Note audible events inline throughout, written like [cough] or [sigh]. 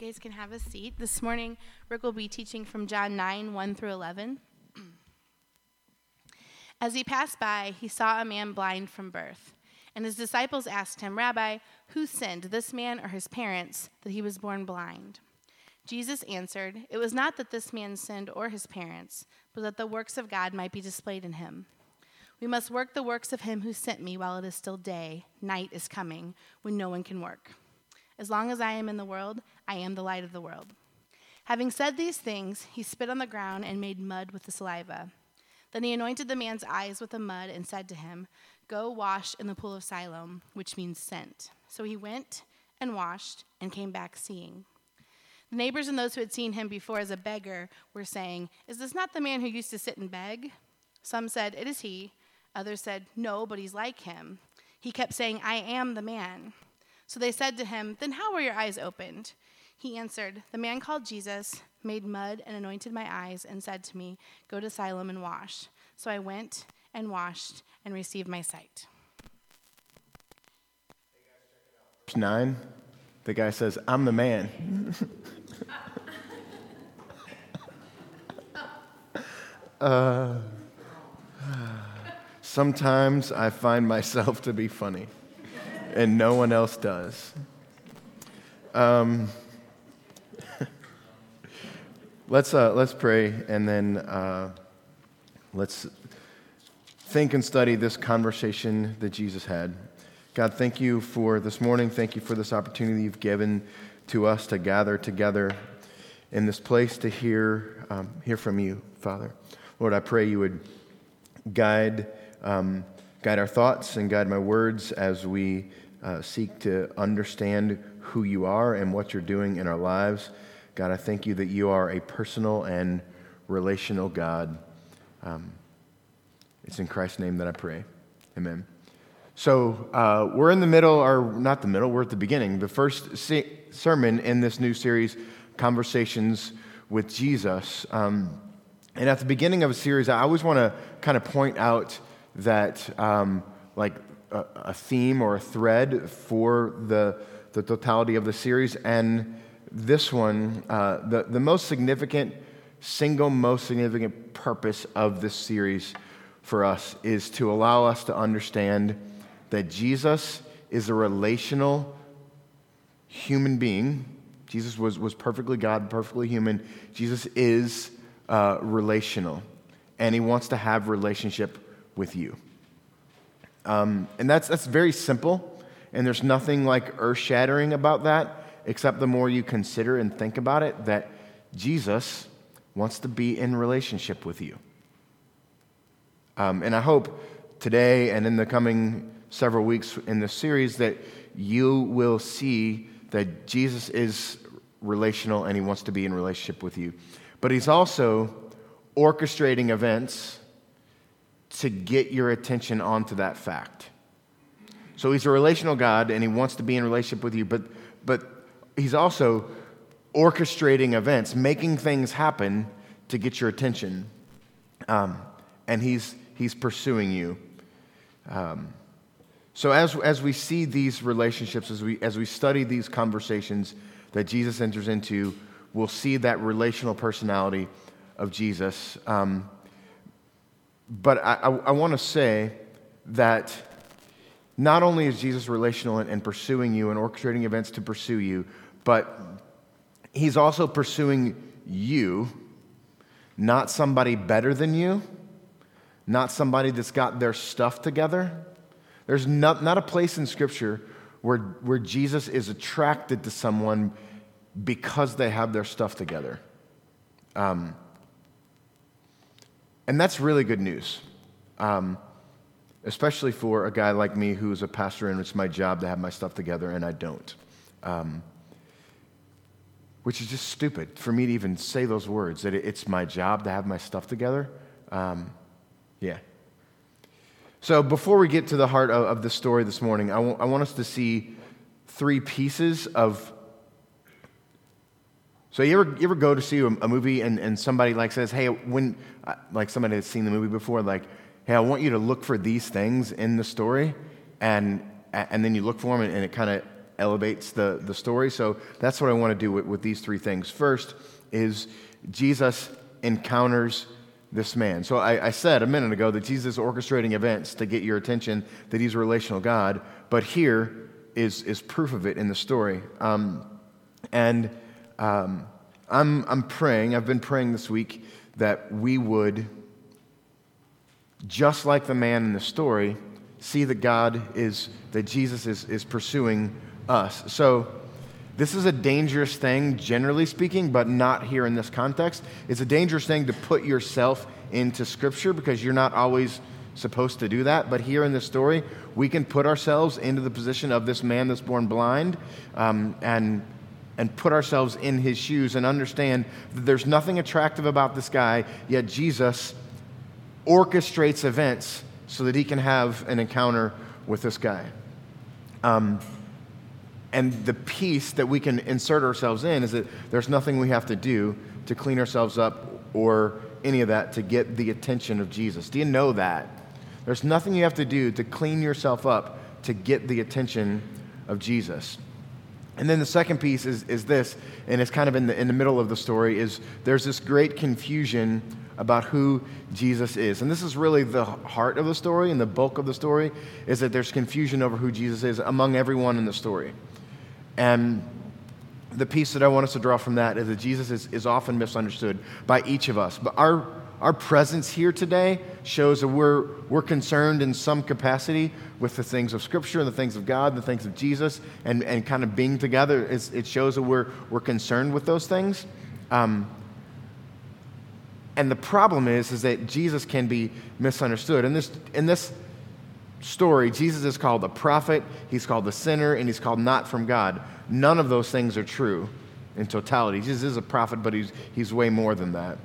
You guys can have a seat. This morning, Rick will be teaching from John 9 1 through 11. [clears throat] As he passed by, he saw a man blind from birth. And his disciples asked him, Rabbi, who sinned, this man or his parents, that he was born blind? Jesus answered, It was not that this man sinned or his parents, but that the works of God might be displayed in him. We must work the works of him who sent me while it is still day. Night is coming when no one can work. As long as I am in the world, I am the light of the world. Having said these things, he spit on the ground and made mud with the saliva. Then he anointed the man's eyes with the mud and said to him, Go wash in the pool of Siloam, which means sent. So he went and washed and came back seeing. The neighbors and those who had seen him before as a beggar were saying, Is this not the man who used to sit and beg? Some said, It is he. Others said, No, but he's like him. He kept saying, I am the man. So they said to him, Then how were your eyes opened? He answered, The man called Jesus made mud and anointed my eyes and said to me, Go to Siloam and wash. So I went and washed and received my sight. Verse 9, the guy says, I'm the man. [laughs] uh, Sometimes I find myself to be funny, and no one else does. Um, let's, uh, let's pray, and then uh, let's think and study this conversation that Jesus had. God, thank you for this morning. Thank you for this opportunity you've given to us to gather together in this place to hear, um, hear from you, Father. Lord, I pray you would guide um, guide our thoughts and guide my words as we uh, seek to understand who you are and what you're doing in our lives. God, I thank you that you are a personal and relational God. Um, it's in Christ's name that I pray. Amen. So uh, we're in the middle, or not the middle, we're at the beginning. The first se- sermon in this new series, Conversations with Jesus. Um, and at the beginning of a series, I always want to kind of point out that um, like a, a, theme or a thread for the, the totality of the series. And this one, uh, the, the most significant, single most significant purpose of this series for us is to allow us to understand that Jesus is a relational human being. Jesus was, was perfectly God, perfectly human. Jesus is uh, relational, and he wants to have relationship with you. Um, and that's, that's very simple, and there's nothing like earth shattering about that, except the more you consider and think about it, that Jesus wants to be in relationship with you. Um, and I hope today and in the coming several weeks in this series that you will see that Jesus is relational and he wants to be in relationship with you. But he's also orchestrating events to get your attention onto that fact. So he's a relational God and he wants to be in relationship with you, but, but he's also orchestrating events, making things happen to get your attention. Um, and he's, he's pursuing you. Um, so as, as we see these relationships, as we, as we study these conversations that Jesus enters into, we'll see that relational personality of Jesus. Um, but I, I, I want to say that not only is Jesus relational and, and pursuing you and orchestrating events to pursue you, but he's also pursuing you, not somebody better than you, not somebody that's got their stuff together. There's not, not a place in Scripture where, where Jesus is attracted to someone because they have their stuff together. Um, and that's really good news, um, especially for a guy like me who's a pastor and it's my job to have my stuff together and I don't. Um, which is just stupid for me to even say those words that it's my job to have my stuff together. Um, yeah. So before we get to the heart of, of the story this morning, I, w- I want us to see three pieces of so you ever, you ever go to see a, movie and, and somebody like says, hey, when, uh, like somebody has seen the movie before, like, hey, I want you to look for these things in the story, and, and then you look for them and, it kind of elevates the, the story. So that's what I want to do with, with these three things. First is Jesus encounters this man. So I, I, said a minute ago that Jesus is orchestrating events to get your attention, that he's a relational God, but here is, is proof of it in the story. Um, and um, I'm, I'm praying, I've been praying this week that we would, just like the man in the story, see that God is, that Jesus is, is pursuing us. So this is a dangerous thing, generally speaking, but not here in this context. It's a dangerous thing to put yourself into Scripture because you're not always supposed to do that. But here in this story, we can put ourselves into the position of this man that's born blind um, and, and put ourselves in his shoes and understand that there's nothing attractive about this guy, yet Jesus orchestrates events so that he can have an encounter with this guy. Um, and the piece that we can insert ourselves in is that there's nothing we have to do to clean ourselves up or any of that to get the attention of Jesus. Do you know that? There's nothing you have to do to clean yourself up to get the attention of Jesus. And then the second piece is, is this, and it's kind of in the, in the middle of the story, is there's this great confusion about who Jesus is. And this is really the heart of the story and the bulk of the story, is that there's confusion over who Jesus is among everyone in the story. And the piece that I want us to draw from that is that Jesus is, is often misunderstood by each of us. But our, our presence here today shows that we're, we're concerned in some capacity with the things of Scripture and the things of God, the things of Jesus, and, and kind of being together. It's, it shows that we're, we're concerned with those things. Um, and the problem is, is that Jesus can be misunderstood. In this, in this story, Jesus is called a prophet, he's called a sinner, and he's called not from God. None of those things are true in totality. Jesus is a prophet, but he's, he's way more than that.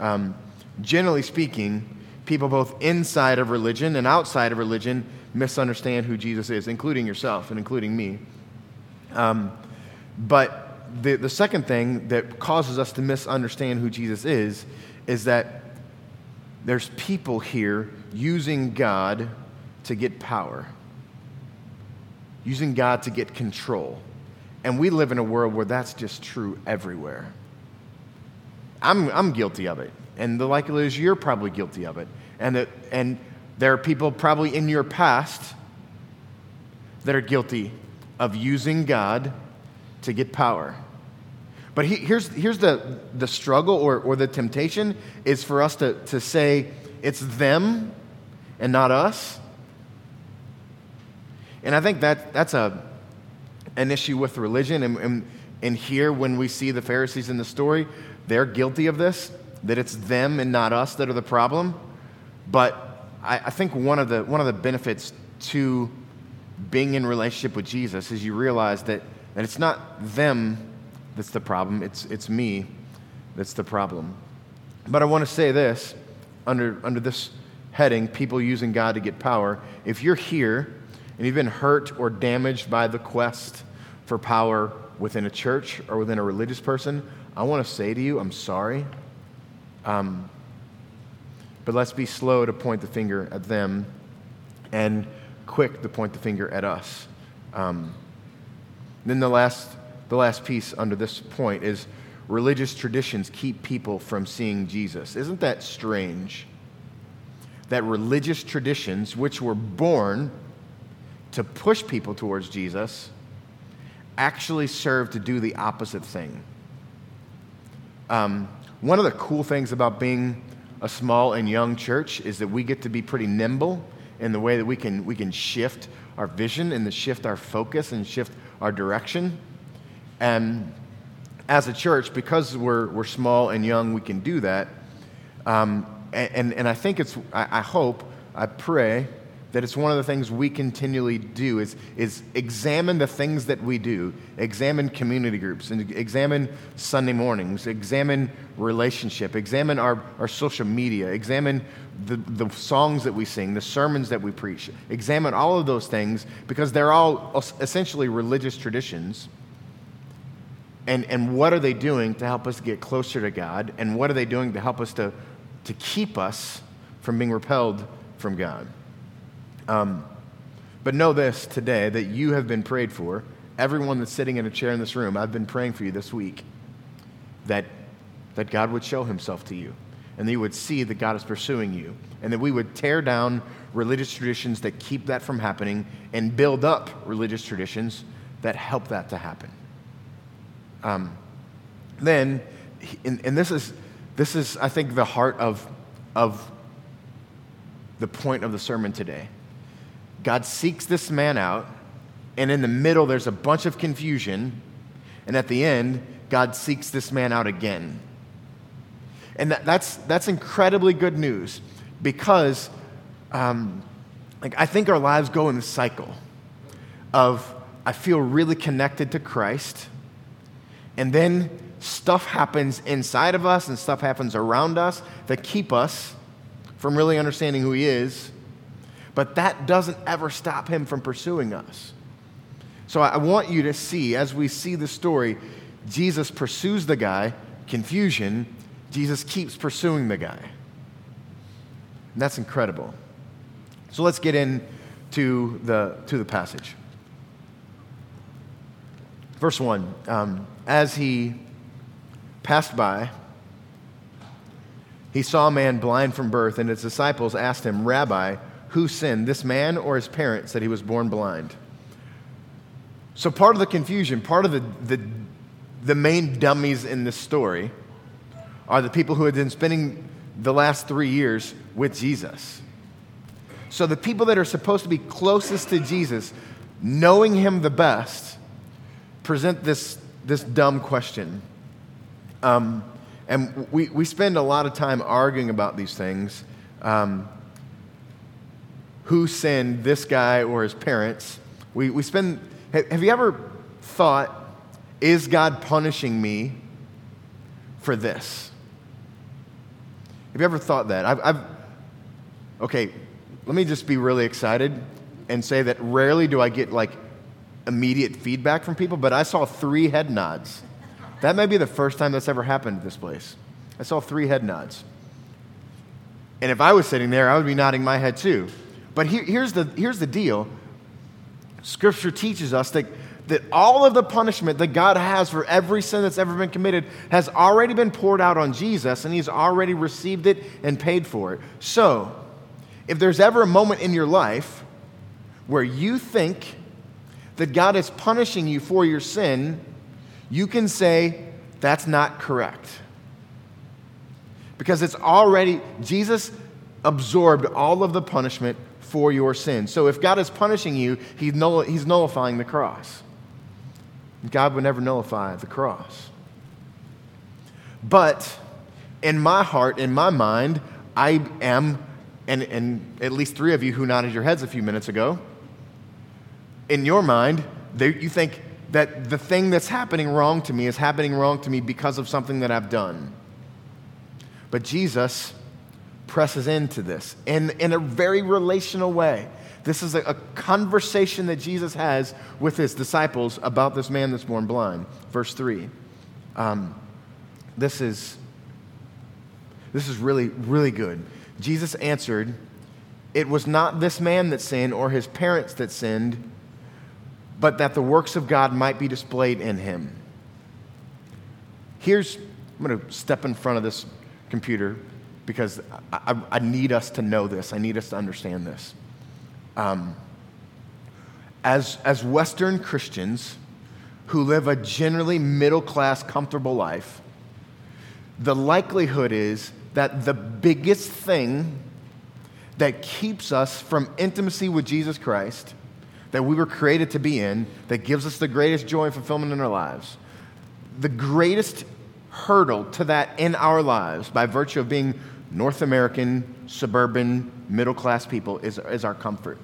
Um, generally speaking, people both inside of religion and outside of religion misunderstand who Jesus is, including yourself and including me. Um, but the, the second thing that causes us to misunderstand who Jesus is is that there's people here using God to get power, using God to get control. And we live in a world where that's just true everywhere. I'm, I'm guilty of it. And the likelihood is you're probably guilty of it. And, that, and there are people probably in your past that are guilty of using God to get power. But he, here's, here's the, the struggle or, or the temptation is for us to, to say it's them and not us. And I think that, that's a, an issue with religion. And, and, and here, when we see the Pharisees in the story, they're guilty of this, that it's them and not us that are the problem. But I, I think one of, the, one of the benefits to being in relationship with Jesus is you realize that, that it's not them that's the problem, it's, it's me that's the problem. But I want to say this under, under this heading, people using God to get power. If you're here and you've been hurt or damaged by the quest for power within a church or within a religious person, I want to say to you, I'm sorry. Um, but let's be slow to point the finger at them and quick to point the finger at us. Um, then the last, the last piece under this point is religious traditions keep people from seeing Jesus. Isn't that strange? That religious traditions, which were born to push people towards Jesus, actually serve to do the opposite thing. Um, one of the cool things about being a small and young church is that we get to be pretty nimble in the way that we can, we can shift our vision and to shift our focus and shift our direction. And as a church, because we're, we're small and young, we can do that. Um, and, and I think it's, I, I hope, I pray that it's one of the things we continually do is, is examine the things that we do. Examine community groups and examine sunday mornings. Examine relationship. Examine our, our social media. Examine the, the songs that we sing the sermons that we preach. Examine all of those things because they're all essentially religious traditions and, and what are they doing to help us get closer to god? And what are they doing to help us to, to keep us from being repelled from god? Um, but know this today that you have been prayed for. Everyone that's sitting in a chair in this room, I've been praying for you this week that, that God would show himself to you and that you would see that God is pursuing you and that we would tear down religious traditions that keep that from happening and build up religious traditions that help that to happen. Um, then, and, and this is, this is, I think, the heart of, of the point of the sermon today. God seeks this man out, and in the middle, there's a bunch of confusion, and at the end, God seeks this man out again. And that, that's, that's incredibly good news because um, like, I think our lives go in this cycle of I feel really connected to Christ, and then stuff happens inside of us and stuff happens around us that keep us from really understanding who He is, but that doesn't ever stop Him from pursuing us. So I want you to see, as we see the story, Jesus pursues the guy, confusion, Jesus keeps pursuing the guy. And that's incredible. So let's get into the, to the passage. Verse 1 um, As he passed by, he saw a man blind from birth, and his disciples asked him, Rabbi, who sinned, this man or his parents, that he was born blind? So, part of the confusion, part of the, the, the main dummies in this story are the people who had been spending the last three years with Jesus. So, the people that are supposed to be closest to Jesus, knowing him the best, present this, this dumb question. Um, and we, we spend a lot of time arguing about these things. Um, who sinned, this guy or his parents? We, we spend, have you ever thought, is God punishing me for this? Have you ever thought that? I've, I've, okay, let me just be really excited and say that rarely do I get like immediate feedback from people, but I saw three head nods. That may be the first time that's ever happened at this place. I saw three head nods. And if I was sitting there, I would be nodding my head too. But here, here's, the, here's the deal Scripture teaches us that, that all of the punishment that God has for every sin that's ever been committed has already been poured out on Jesus, and He's already received it and paid for it. So, if there's ever a moment in your life where you think that God is punishing you for your sin, you can say, that's not correct. Because it's already, Jesus absorbed all of the punishment for your sin. So if God is punishing you, he's, nullifying the cross. God would never nullify the cross. But in my heart, in my mind, I am, and, and at least three of you who nodded your heads a few minutes ago, in your mind, you think that the thing that's happening wrong to me is happening wrong to me because of something that I've done. But Jesus presses into this in, in a very relational way. This is a, a, conversation that Jesus has with his disciples about this man that's born blind. Verse 3. Um, this, is, this is really, really good. Jesus answered, It was not this man that sinned or his parents that sinned but that the works of God might be displayed in him. Here's, I'm going to step in front of this computer because I, I, I, need us to know this. I need us to understand this. Um, as, as Western Christians who live a generally middle class, comfortable life, the likelihood is that the biggest thing that keeps us from intimacy with Jesus Christ that we were created to be in that gives us the greatest joy and fulfillment in our lives. The greatest hurdle to that in our lives, by virtue of being North American, suburban, middle class people, is, is our comfort.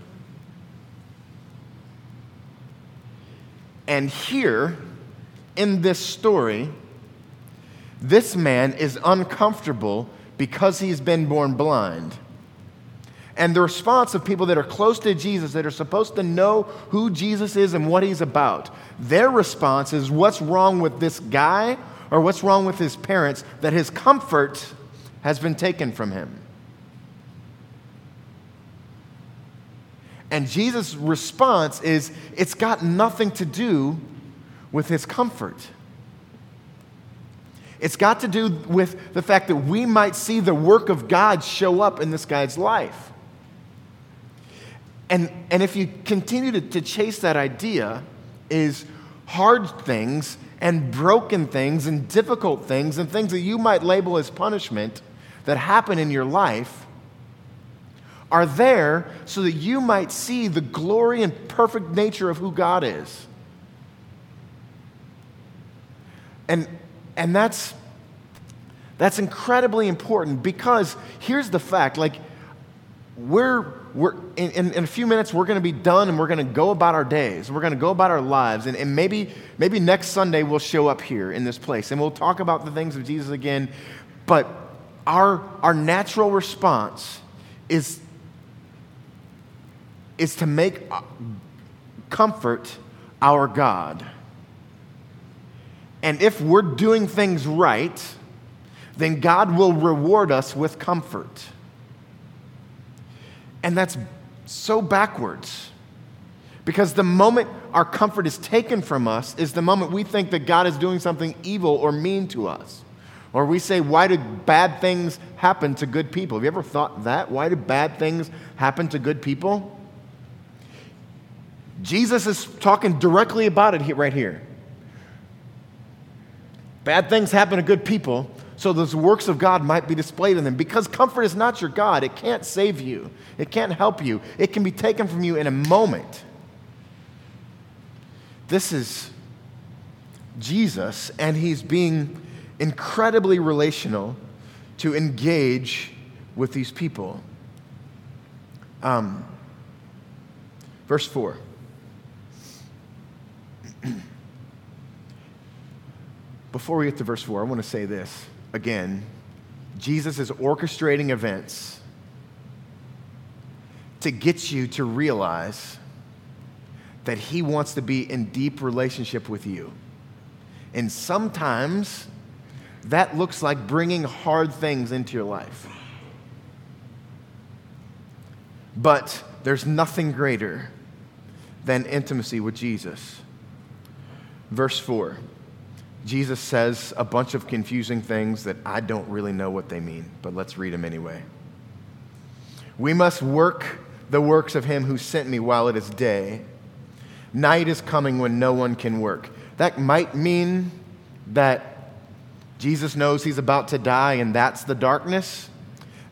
And here, in this story, this man is uncomfortable because he's been born blind. And the response of people that are close to Jesus, that are supposed to know who Jesus is and what he's about, their response is what's wrong with this guy or what's wrong with his parents that his comfort has been taken from him. And Jesus' response is it's got nothing to do with his comfort. It's got to do with the fact that we might see the work of God show up in this guy's life. And, and if you continue to, to chase that idea, is hard things and broken things and difficult things and things that you might label as punishment that happen in your life are there so that you might see the glory and perfect nature of who God is. And, and that's, that's incredibly important because here's the fact like, we're, we're in, in, in, a few minutes we're going to be done and we're going to go about our days. We're going to go about our lives. And, and maybe maybe next sunday we'll show up here in this place and we'll talk about the things of jesus again. But our our natural response is is to make uh, comfort our god. And if we're doing things right then god will reward us with comfort and that's so backwards. Because the moment our comfort is taken from us is the moment we think that God is doing something evil or mean to us. Or we say, why do bad things happen to good people? Have you ever thought that? Why do bad things happen to good people? Jesus is talking directly about it right here. Bad things happen to good people, so those works of God might be displayed in them. Because comfort is not your God, it can't save you, it can't help you, it can be taken from you in a moment. This is Jesus, and he's being incredibly relational to engage with these people. Um, verse 4. [clears throat] Before we get to verse 4, I want to say this again, Jesus is orchestrating events to get you to realize that he wants to be in deep relationship with you. And sometimes that looks like bringing hard things into your life. But there's nothing greater than intimacy with Jesus. Verse 4 Jesus says a bunch of confusing things that I don't really know what they mean, but let's read them anyway. We must work the works of him who sent me while it is day. Night is coming when no one can work. That might mean that Jesus knows he's about to die and that's the darkness.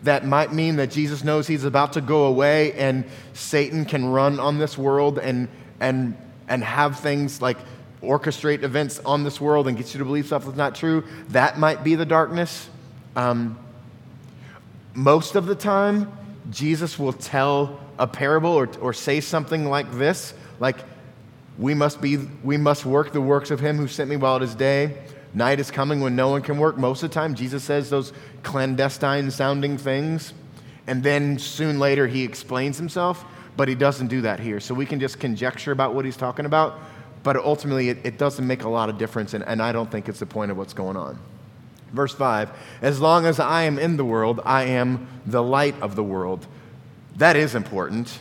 That might mean that Jesus knows he's about to go away and Satan can run on this world and, and, and have things like orchestrate events on this world and get you to believe stuff that's not true. That might be the darkness. Um, most of the time, Jesus will tell a parable or, or say something like this, like, we must, be, we must work the works of him who sent me while it is day. Night is coming when no one can work. Most of the time, Jesus says those clandestine sounding things. And then soon later, he explains himself, but he doesn't do that here. So we can just conjecture about what he's talking about but ultimately it, it doesn't make a lot of difference, and, and I don't think it's the point of what's going on. Verse 5 As long as I am in the world, I am the light of the world. That is important.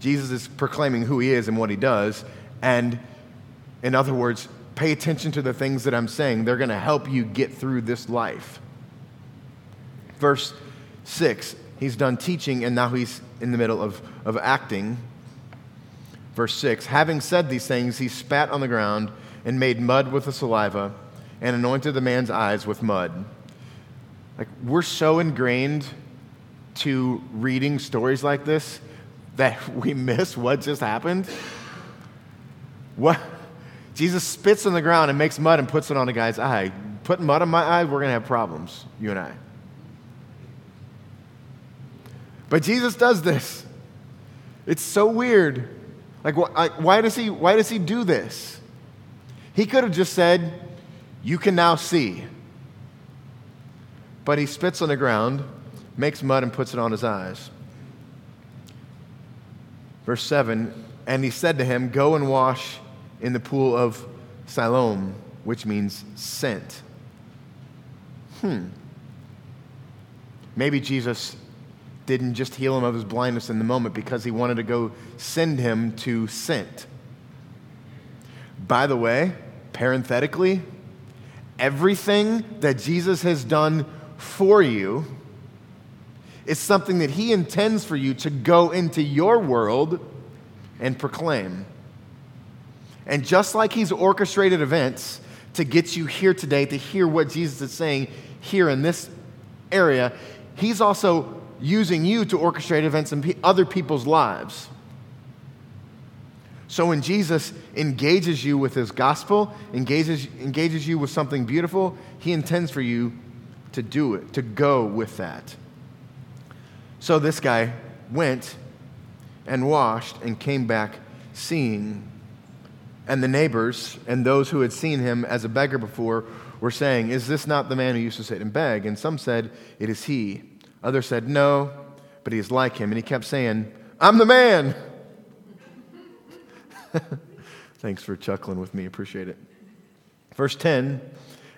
Jesus is proclaiming who he is and what he does. And in other words, pay attention to the things that I'm saying. They're going to help you get through this life. Verse 6 He's done teaching, and now he's in the middle of, of acting. Verse 6 Having said these things, he spat on the ground and made mud with the saliva and anointed the man's eyes with mud. Like, we're so ingrained to reading stories like this that [laughs] we miss what just happened. What? Jesus spits on the ground and makes mud and puts it on a guy's eye. Putting mud on my eye, we're going to have problems, you and I. But Jesus does this. It's so weird. Like, why does he, why does he do this? He could have just said, You can now see. But he spits on the ground, makes mud, and puts it on his eyes. Verse 7 And he said to him, Go and wash in the pool of Siloam, which means sent. Hmm. Maybe Jesus didn't just heal him of his blindness in the moment because he wanted to go send him to Sent. By the way, parenthetically, everything that Jesus has done for you is something that he intends for you to go into your world and proclaim. And just like he's orchestrated events to get you here today to hear what Jesus is saying here in this area, he's also using you to orchestrate events in other people's lives. So when Jesus engages you with his gospel, engages, engages you with something beautiful, he intends for you to do it, to go with that. So this guy went and washed and came back seeing. And the neighbors and those who had seen him as a beggar before were saying, Is this not the man who used to sit and beg? And some said, It is he. Others said, No, but he is like him. And he kept saying, I'm the man. [laughs] Thanks for chuckling with me. Appreciate it. Verse 10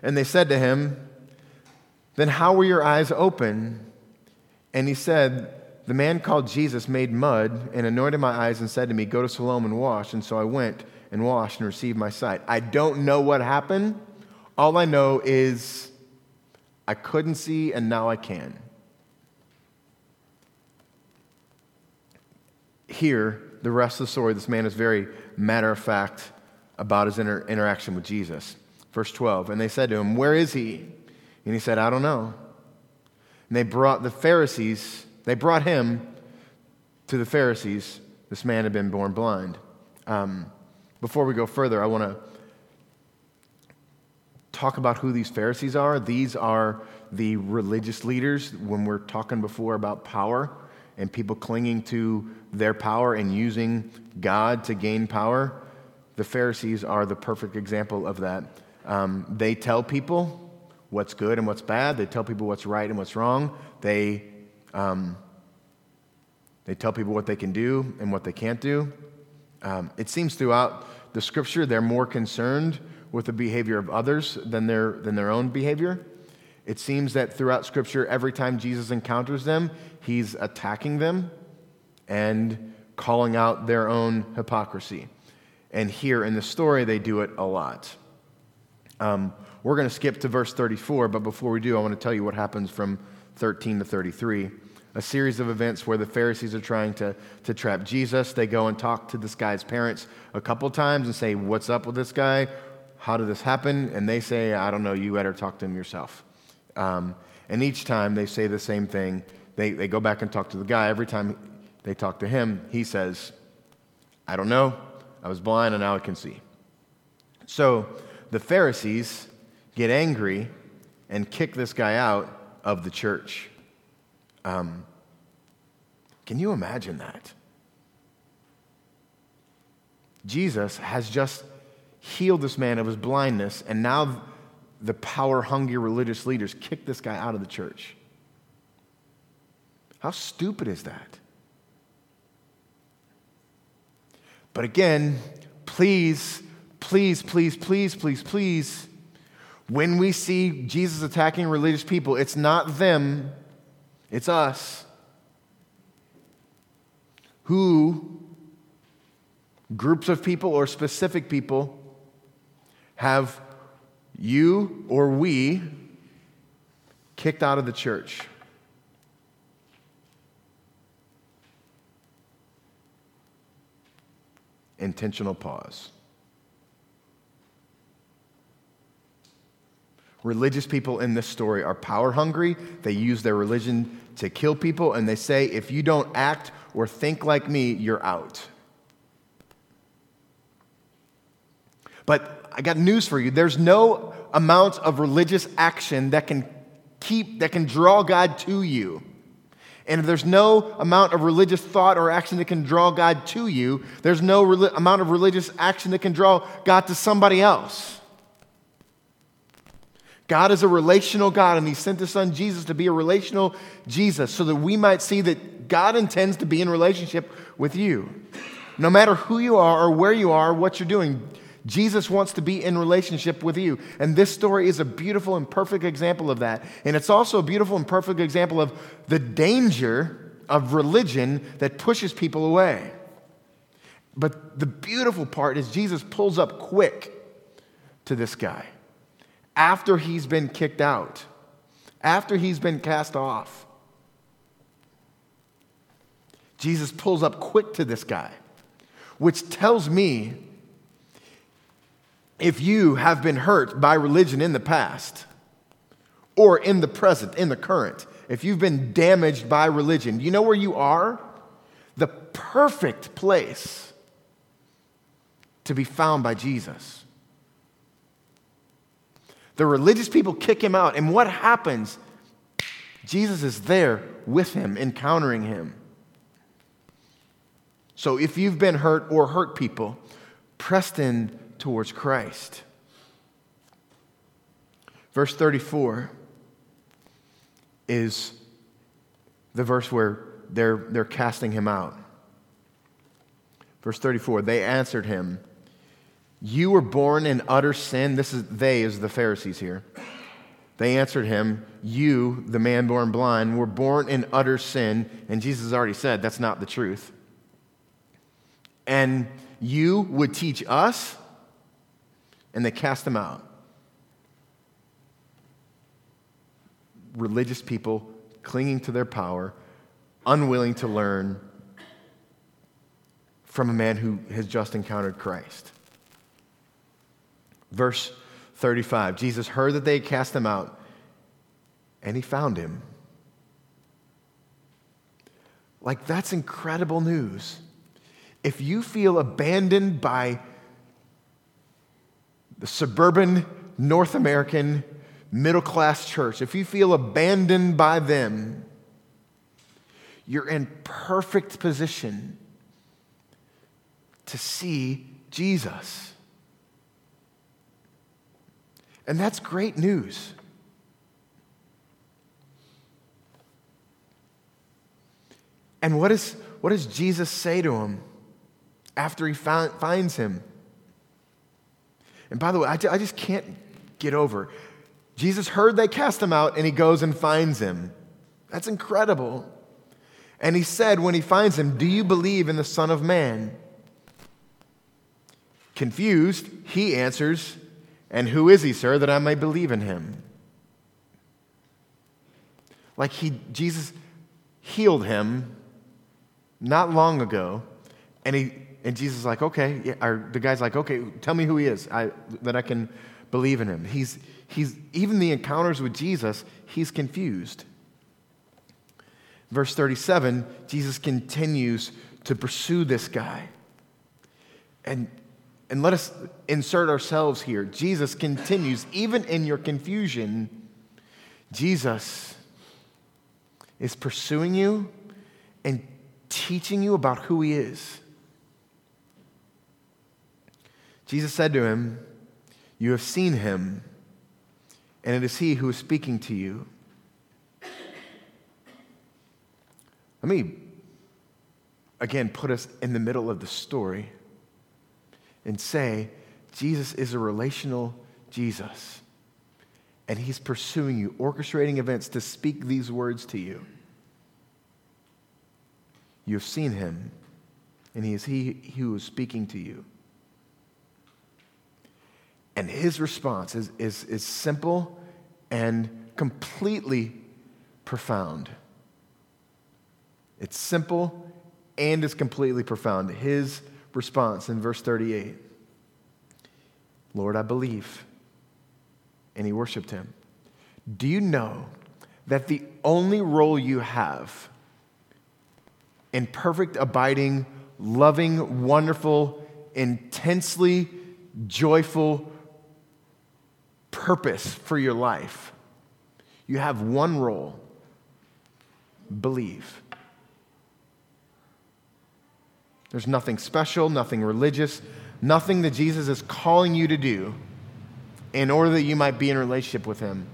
And they said to him, Then how were your eyes open? And he said, The man called Jesus made mud and anointed my eyes and said to me, Go to Siloam and wash. And so I went and washed and received my sight. I don't know what happened. All I know is I couldn't see and now I can. Here, the rest of the story, this man is very matter of fact about his inter- interaction with Jesus. Verse 12, and they said to him, Where is he? And he said, I don't know. And they brought the Pharisees, they brought him to the Pharisees. This man had been born blind. Um, before we go further, I want to talk about who these Pharisees are. These are the religious leaders when we're talking before about power and people clinging to their power and using God to gain power. The Pharisees are the perfect example of that. Um, they tell people what's good and what's bad. They tell people what's right and what's wrong. They, um, they tell people what they can do and what they can't do. Um, it seems throughout the scripture they're more concerned with the behavior of others than their, than their own behavior. It seems that throughout scripture, every time Jesus encounters them, he's attacking them and calling out their own hypocrisy. And here in the story, they do it a lot. Um, we're going to skip to verse 34, but before we do, I want to tell you what happens from 13 to 33. A series of events where the Pharisees are trying to, to trap Jesus. They go and talk to this guy's parents a couple times and say, What's up with this guy? How did this happen? And they say, I don't know, you better talk to him yourself. Um, and each time they say the same thing. They, they go back and talk to the guy. Every time they talk to him, he says, I don't know. I was blind and now I can see. So the Pharisees get angry and kick this guy out of the church. Um, can you imagine that? Jesus has just healed this man of his blindness, and now the power hungry religious leaders kick this guy out of the church. How stupid is that? But again, please, please, please, please, please, please when we see Jesus attacking religious people, it's not them, it's us. Who, groups of people or specific people, have you or we kicked out of the church? Intentional pause. Religious people in this story are power hungry. They use their religion to kill people, and they say, if you don't act or think like me, you're out. But I got news for you. There's no amount of religious action that can keep, that can draw God to you. And if there's no amount of religious thought or action that can draw God to you, there's no re- amount of religious action that can draw God to somebody else. God is a relational God, and He sent His Son Jesus to be a relational Jesus so that we might see that God intends to be in relationship with you. No matter who you are or where you are, or what you're doing, Jesus wants to be in relationship with you. And this story is a beautiful and perfect example of that. And it's also a beautiful and perfect example of the danger of religion that pushes people away. But the beautiful part is Jesus pulls up quick to this guy after he's been kicked out, after he's been cast off. Jesus pulls up quick to this guy, which tells me if you have been hurt by religion in the past or in the present, in the current, if you've been damaged by religion, you know where you are? The perfect place to be found by Jesus. The religious people kick him out, and what happens? Jesus is there with him, encountering him. So if you've been hurt or hurt people, pressed in towards Christ. Verse 34 is the verse where they're, they're casting him out. Verse 34 they answered him, You were born in utter sin. This is they, is the Pharisees here. They answered him, You, the man born blind, were born in utter sin. And Jesus already said that's not the truth. And you would teach us? And they cast them out. religious people clinging to their power, unwilling to learn from a man who has just encountered Christ. Verse 35 Jesus heard that they had cast them out, and he found him. Like, that's incredible news. If you feel abandoned by the suburban North American middle class church, if you feel abandoned by them, you're in perfect position to see Jesus. And that's great news. And what, is, what does Jesus say to him after he find, finds him? And by the way, I, just can't get over Jesus heard they cast him out and he goes and finds him. That's incredible. And he said, when he finds him, Do you believe in the Son of Man? Confused, he answers, And who is he, sir, that I may believe in him? Like he, Jesus healed him not long ago, and, he, and Jesus is like, Okay, or the guy's like, Okay, tell me who he is, I, that I can believe in him. He's, he's even the encounters with Jesus, he's confused. Verse 37, Jesus continues to pursue this guy. And, and let us insert ourselves here. Jesus continues, even in your confusion, Jesus is pursuing you and teaching you about who he is. Jesus said to him, You have seen him and it is He who is speaking to you. Let me again put us in the middle of the story and say Jesus is a relational Jesus. And He's pursuing you, orchestrating events to speak these words to you. You have seen Him, and He is He who is speaking to you. And his response is, is, is simple and completely profound. It's simple and it's completely profound. His response in verse 38 Lord, I believe. And he worshiped him. Do you know that the only role you have in perfect, abiding, loving, wonderful, intensely joyful purpose for your life. You have one role believe. There's nothing special, nothing religious, nothing that Jesus is calling you to do in order that you might be in relationship with Him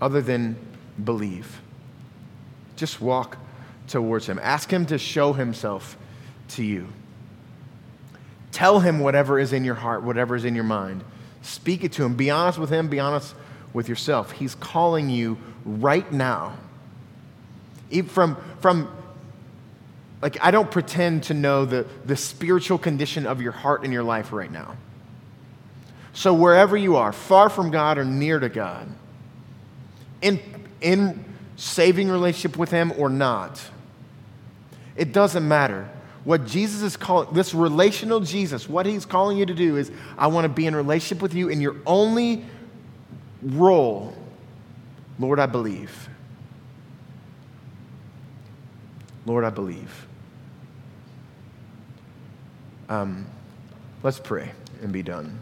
other than believe. Just walk towards Him. Ask Him to show Himself to you. Tell Him whatever is in your heart, whatever is in your mind. Speak it to him. Be honest with him. Be honest with yourself. He's calling you right now. From, from like, I don't pretend to know the, the spiritual condition of your heart and your life right now. So, wherever you are, far from God or near to God, in, in saving relationship with Him or not, it doesn't matter. What Jesus is calling, this relational Jesus, what He's calling you to do is, I want to be in relationship with you, and your only role, Lord, I believe. Lord, I believe. Um, let's pray and be done.